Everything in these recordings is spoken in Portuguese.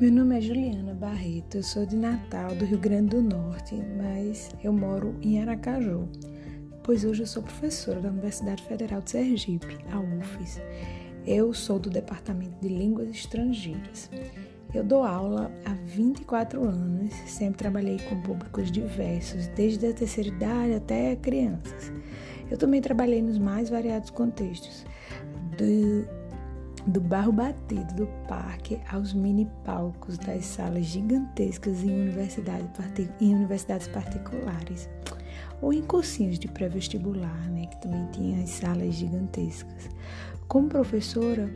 Meu nome é Juliana Barreto, eu sou de Natal, do Rio Grande do Norte, mas eu moro em Aracaju, pois hoje eu sou professora da Universidade Federal de Sergipe, a UFES. Eu sou do Departamento de Línguas Estrangeiras. Eu dou aula há 24 anos, sempre trabalhei com públicos diversos, desde a terceira idade até crianças. Eu também trabalhei nos mais variados contextos, do do barro batido do parque aos mini palcos das salas gigantescas em, universidade, em universidades particulares ou em cursinhos de pré-vestibular, né, que também tinha as salas gigantescas. Como professora,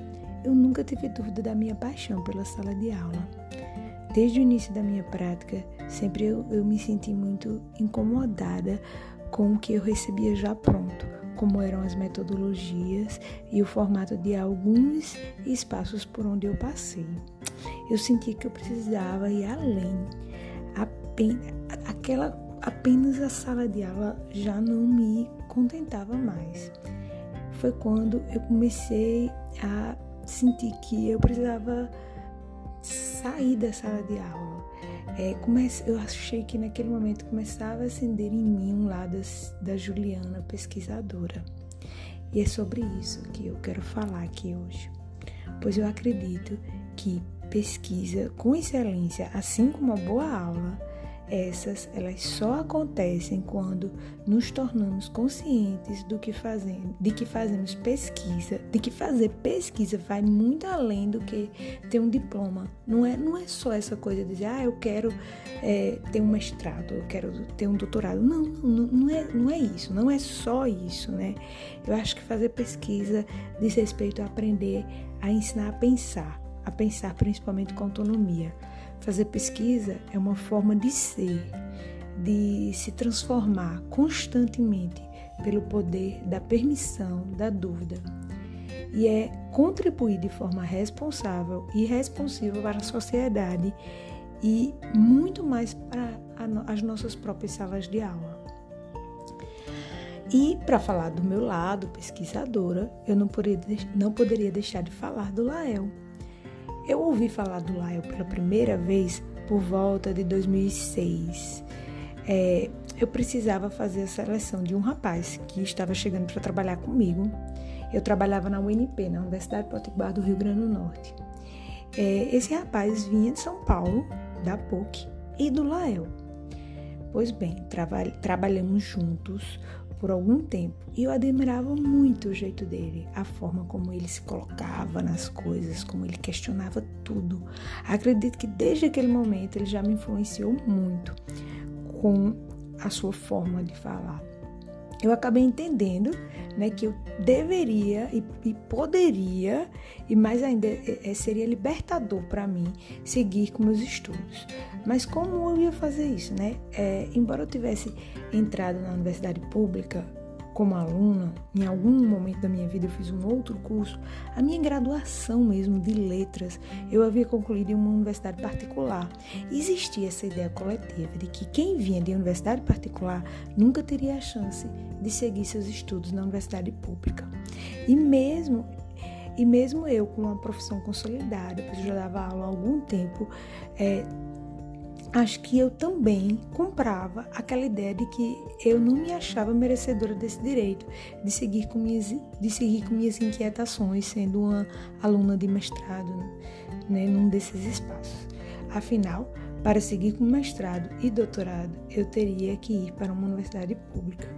eu nunca tive dúvida da minha paixão pela sala de aula. Desde o início da minha prática, sempre eu, eu me senti muito incomodada com o que eu recebia já pronto como eram as metodologias e o formato de alguns espaços por onde eu passei. Eu senti que eu precisava ir além. Apenas, aquela, apenas a sala de aula já não me contentava mais. Foi quando eu comecei a sentir que eu precisava sair da sala de aula é, comece, eu achei que naquele momento começava a acender em mim um lado da Juliana pesquisadora. E é sobre isso que eu quero falar aqui hoje. Pois eu acredito que pesquisa com excelência, assim como uma boa aula, essas, elas só acontecem quando nos tornamos conscientes do que fazemos, de que fazemos pesquisa, de que fazer pesquisa vai muito além do que ter um diploma. Não é, não é só essa coisa de dizer, ah, eu quero é, ter um mestrado, eu quero ter um doutorado. Não, não, não, é, não é isso, não é só isso, né? Eu acho que fazer pesquisa diz respeito a aprender a ensinar a pensar, a pensar principalmente com autonomia Fazer pesquisa é uma forma de ser, de se transformar constantemente pelo poder da permissão, da dúvida. E é contribuir de forma responsável e responsiva para a sociedade e muito mais para as nossas próprias salas de aula. E para falar do meu lado, pesquisadora, eu não poderia, não poderia deixar de falar do Lael. Eu ouvi falar do Lyle pela primeira vez por volta de 2006. É, eu precisava fazer a seleção de um rapaz que estava chegando para trabalhar comigo. Eu trabalhava na UNP, na Universidade Potiguar do Rio Grande do Norte. É, esse rapaz vinha de São Paulo, da PUC e do Lael. Pois bem, traba trabalhamos juntos por algum tempo e eu admirava muito o jeito dele, a forma como ele se colocava nas coisas, como ele questionava tudo. Acredito que desde aquele momento ele já me influenciou muito com a sua forma de falar. Eu acabei entendendo né, que eu deveria e, e poderia, e mais ainda é, seria libertador para mim seguir com meus estudos. Mas como eu ia fazer isso? Né? É, embora eu tivesse entrado na universidade pública como aluna, em algum momento da minha vida eu fiz um outro curso, a minha graduação mesmo de letras, eu havia concluído em uma universidade particular. Existia essa ideia coletiva de que quem vinha de universidade particular nunca teria a chance de seguir seus estudos na universidade pública. E mesmo e mesmo eu, com uma profissão consolidada, pois eu já dava aula há algum tempo, é, acho que eu também comprava aquela ideia de que eu não me achava merecedora desse direito de seguir com minhas, de seguir com minhas inquietações, sendo uma aluna de mestrado né, num desses espaços. Afinal, para seguir com mestrado e doutorado, eu teria que ir para uma universidade pública.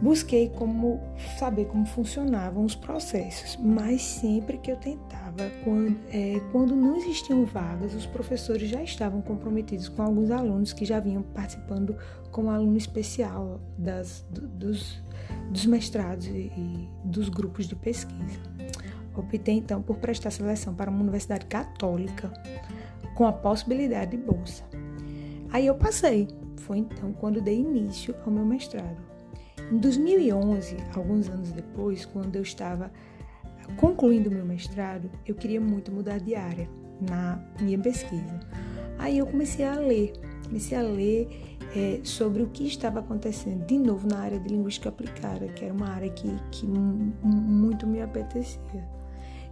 Busquei como saber como funcionavam os processos, mas sempre que eu tentava, quando, é, quando não existiam vagas, os professores já estavam comprometidos com alguns alunos que já vinham participando como aluno especial das, do, dos, dos mestrados e, e dos grupos de pesquisa. Optei então por prestar seleção para uma universidade católica com a possibilidade de bolsa. Aí eu passei. Foi então quando dei início ao meu mestrado. Em 2011, alguns anos depois, quando eu estava concluindo meu mestrado, eu queria muito mudar de área na minha pesquisa. Aí eu comecei a ler, comecei a ler é, sobre o que estava acontecendo de novo na área de linguística aplicada, que era uma área que, que muito me apetecia.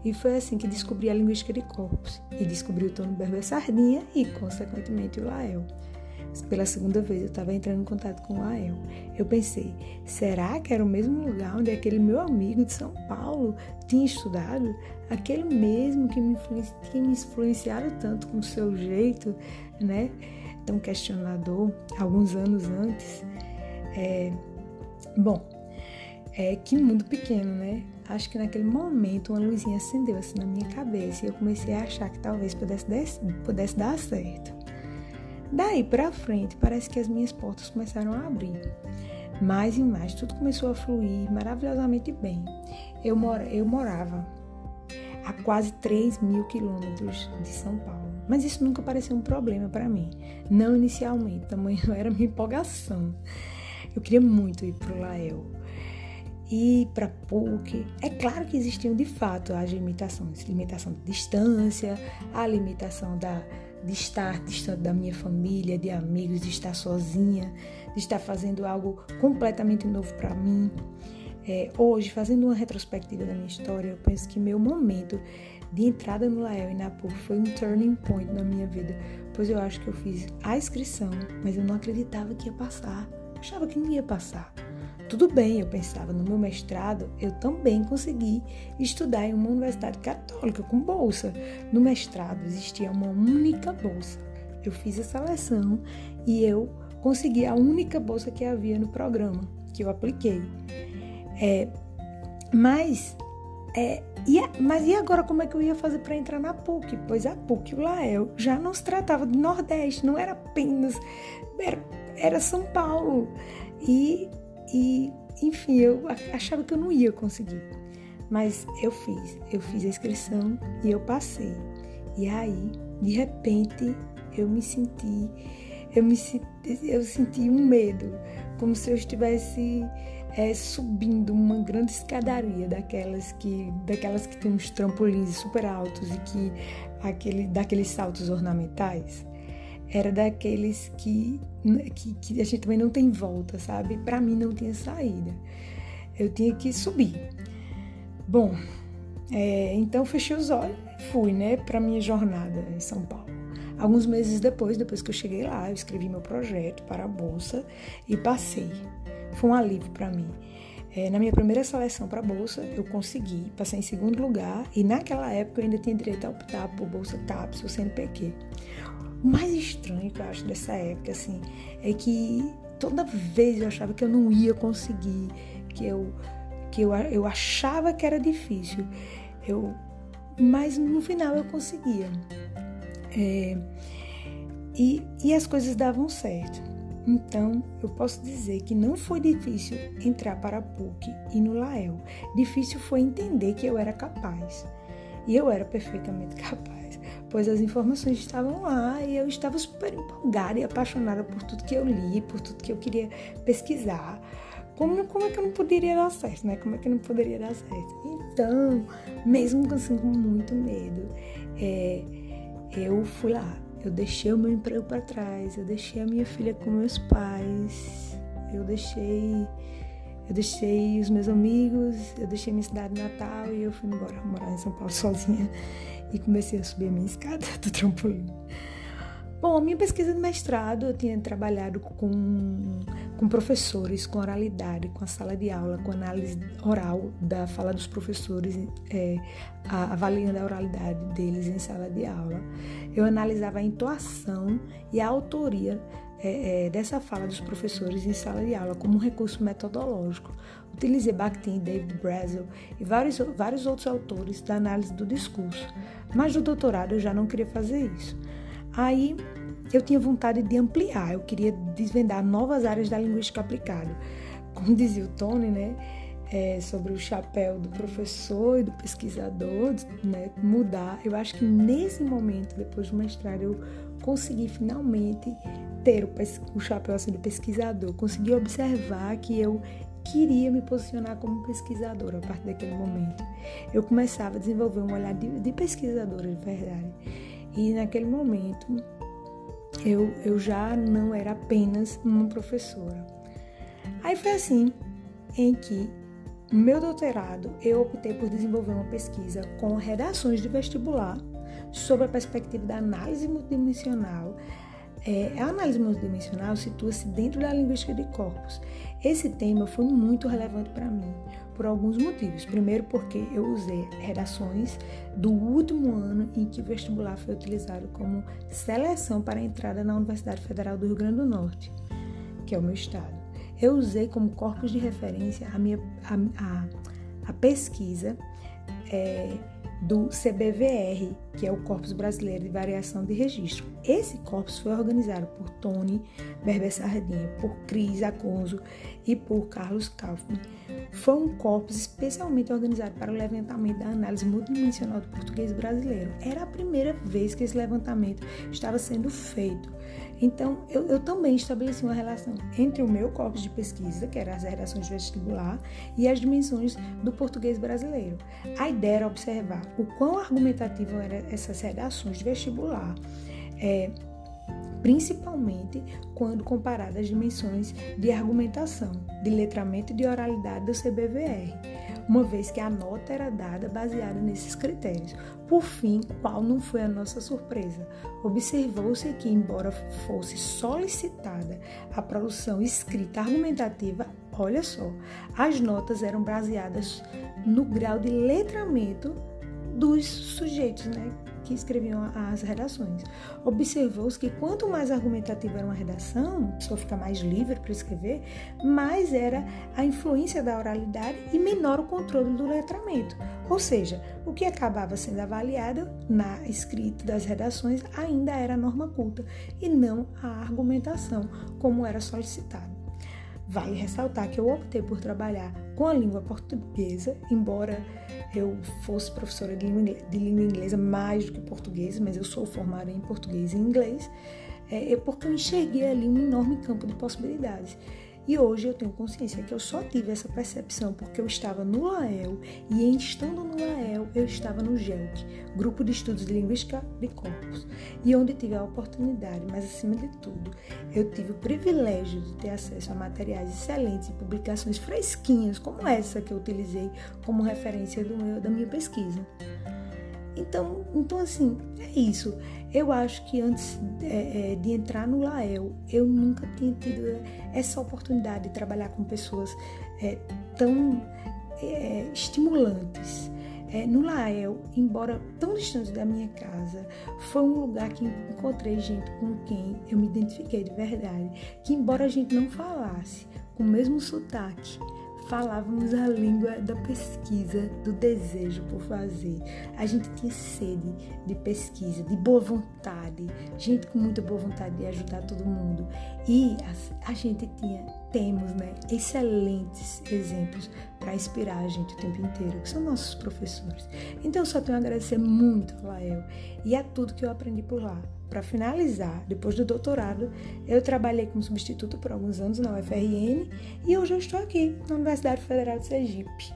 E foi assim que descobri a linguística de corpos e descobri o Tony Berber Sardinha e, consequentemente, o Lael. Pela segunda vez eu estava entrando em contato com o Lael. Eu pensei, será que era o mesmo lugar onde aquele meu amigo de São Paulo tinha estudado? Aquele mesmo que me, que me influenciaram tanto com o seu jeito, né? Tão questionador, alguns anos antes. É, bom, é, que mundo pequeno, né? Acho que naquele momento uma luzinha acendeu assim na minha cabeça e eu comecei a achar que talvez pudesse, pudesse dar certo. Daí para frente, parece que as minhas portas começaram a abrir. Mais e mais, tudo começou a fluir maravilhosamente bem. Eu, mora, eu morava a quase 3 mil quilômetros de São Paulo, mas isso nunca pareceu um problema para mim. Não inicialmente, tamanho era minha empolgação. Eu queria muito ir para o Lael ir para PUC. É claro que existiam de fato as limitações, limitação de distância, a limitação da, de estar distante da minha família, de amigos, de estar sozinha, de estar fazendo algo completamente novo para mim. É, hoje, fazendo uma retrospectiva da minha história, eu penso que meu momento de entrada no Lael e na PUC foi um turning point na minha vida, pois eu acho que eu fiz a inscrição, mas eu não acreditava que ia passar. Achava que não ia passar. Tudo bem, eu pensava, no meu mestrado eu também consegui estudar em uma universidade católica com bolsa. No mestrado existia uma única bolsa. Eu fiz a seleção e eu consegui a única bolsa que havia no programa que eu apliquei. É, mas, é, e mas e agora como é que eu ia fazer para entrar na PUC? Pois a PUC, o Lael, já não se tratava de Nordeste, não era apenas, era, era São Paulo. E e, enfim, eu achava que eu não ia conseguir. Mas eu fiz, eu fiz a inscrição e eu passei. E aí, de repente, eu me senti, eu me eu senti um medo, como se eu estivesse é, subindo uma grande escadaria daquelas que, daquelas que tem uns trampolins super altos e que aquele, daqueles saltos ornamentais era daqueles que, que, que a gente também não tem volta, sabe? Para mim não tinha saída. Eu tinha que subir. Bom, é, então fechei os olhos e fui, né, para minha jornada em São Paulo. Alguns meses depois, depois que eu cheguei lá, eu escrevi meu projeto para a bolsa e passei. Foi um alívio para mim. É, na minha primeira seleção para a bolsa, eu consegui, passei em segundo lugar e naquela época eu ainda tinha direito a optar por bolsa TAPS ou CNPq. O mais estranho que eu acho dessa época, assim, é que toda vez eu achava que eu não ia conseguir, que eu, que eu, eu achava que era difícil, eu, mas no final eu conseguia. É, e, e as coisas davam certo. Então, eu posso dizer que não foi difícil entrar para a PUC e no Lael. Difícil foi entender que eu era capaz. E eu era perfeitamente capaz pois as informações estavam lá e eu estava super empolgada e apaixonada por tudo que eu li, por tudo que eu queria pesquisar. Como, como é que eu não poderia dar certo, né? Como é que não poderia dar certo? Então, mesmo assim, com muito medo, é, eu fui lá. Eu deixei o meu emprego para trás, eu deixei a minha filha com meus pais, eu deixei eu deixei os meus amigos, eu deixei minha cidade natal e eu fui embora morar em São Paulo sozinha e comecei a subir a minha escada do trampolim. Bom, a minha pesquisa de mestrado, eu tinha trabalhado com, com professores, com oralidade, com a sala de aula, com análise oral da fala dos professores, é, a, avaliando a oralidade deles em sala de aula. Eu analisava a entoação e a autoria é, é, dessa fala dos professores em sala de aula como um recurso metodológico. Utilizei Bakhtin, David Brazel e vários, vários outros autores da análise do discurso, mas no doutorado eu já não queria fazer isso. Aí eu tinha vontade de ampliar, eu queria desvendar novas áreas da linguística aplicada. Como dizia o Tony, né? É, sobre o chapéu do professor e do pesquisador, né, mudar. Eu acho que nesse momento, depois do mestrado, eu consegui finalmente ter o, o chapéu assim, de pesquisador, consegui observar que eu queria me posicionar como pesquisadora a partir daquele momento. Eu começava a desenvolver um olhar de, de pesquisadora de verdade. E naquele momento eu, eu já não era apenas uma professora. Aí foi assim em que meu doutorado, eu optei por desenvolver uma pesquisa com redações de vestibular sobre a perspectiva da análise multidimensional. É, a análise multidimensional situa-se dentro da linguística de corpos. Esse tema foi muito relevante para mim, por alguns motivos. Primeiro, porque eu usei redações do último ano em que o vestibular foi utilizado como seleção para a entrada na Universidade Federal do Rio Grande do Norte, que é o meu estado eu usei como corpus de referência a, minha, a, a, a pesquisa é, do CBVR, que é o Corpus Brasileiro de Variação de Registro. Esse corpus foi organizado por Tony Berber Sardinha, por Cris Aconso e por Carlos Kaufmann. Foi um corpus especialmente organizado para o levantamento da análise multidimensional do português brasileiro. Era a primeira vez que esse levantamento estava sendo feito. Então, eu, eu, também estabeleci uma relação entre o meu corpus de pesquisa, que era as redações vestibular, e as dimensões do português brasileiro. A ideia era observar o quão argumentativo eram essas redações de vestibular, é, principalmente quando comparadas às dimensões de argumentação, de letramento e de oralidade do CBVR, uma vez que a nota era dada baseada nesses critérios. Por fim, qual não foi a nossa surpresa? Observou-se que, embora fosse solicitada a produção escrita argumentativa, olha só, as notas eram baseadas no grau de letramento dos sujeitos, né? que escreviam as redações. Observou-se que quanto mais argumentativa era uma redação, a pessoa fica mais livre para escrever, mais era a influência da oralidade e menor o controle do letramento. Ou seja, o que acabava sendo avaliado na escrita das redações ainda era a norma culta e não a argumentação, como era solicitado. Vale ressaltar que eu optei por trabalhar com a língua portuguesa, embora eu fosse professora de língua, inglesa mais do que portuguesa, mas eu sou formada em português e inglês, é, porque eu enxerguei ali um enorme campo de possibilidades. E hoje eu tenho consciência que eu só tive essa percepção porque eu estava no LAEL e estando no LAEL eu estava no GELC, Grupo de Estudos de Linguística de Corpos, e onde tive a oportunidade, mas acima de tudo, eu tive o privilégio de ter acesso a materiais excelentes e publicações fresquinhas como essa que eu utilizei como referência meu, da minha pesquisa. Então, então assim, é isso. Eu acho que antes é, é, de entrar no Lael, eu nunca tinha tido essa oportunidade de trabalhar com pessoas é, tão é, estimulantes. É, no Lael, embora tão distante da minha casa, foi um lugar que encontrei gente com quem eu me identifiquei de verdade. Que, embora a gente não falasse com o mesmo sotaque, falávamos a língua da pesquisa, do desejo por fazer. A gente tinha sede de pesquisa, de boa vontade, gente com muita boa vontade de ajudar todo mundo. E a, a gente tinha, temos, né, excelentes exemplos para inspirar a gente o tempo inteiro, que são nossos professores. Então só tenho a agradecer muito a Lael e a tudo que eu aprendi por lá. Para finalizar, depois do doutorado, eu trabalhei como substituto por alguns anos na UFRN e hoje eu estou aqui na Universidade Federal de Sergipe.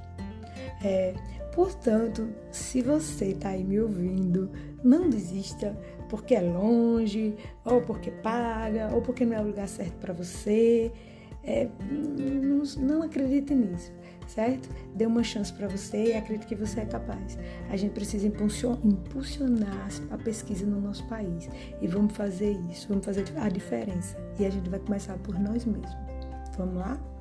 É, portanto, se você está aí me ouvindo, não desista porque é longe, ou porque paga, ou porque não é o lugar certo para você. É, não, não acredite nisso certo? Dê uma chance para você e acredite que você é capaz. A gente precisa impulsionar a pesquisa no nosso país e vamos fazer isso, vamos fazer a diferença. E a gente vai começar por nós mesmos. Vamos lá?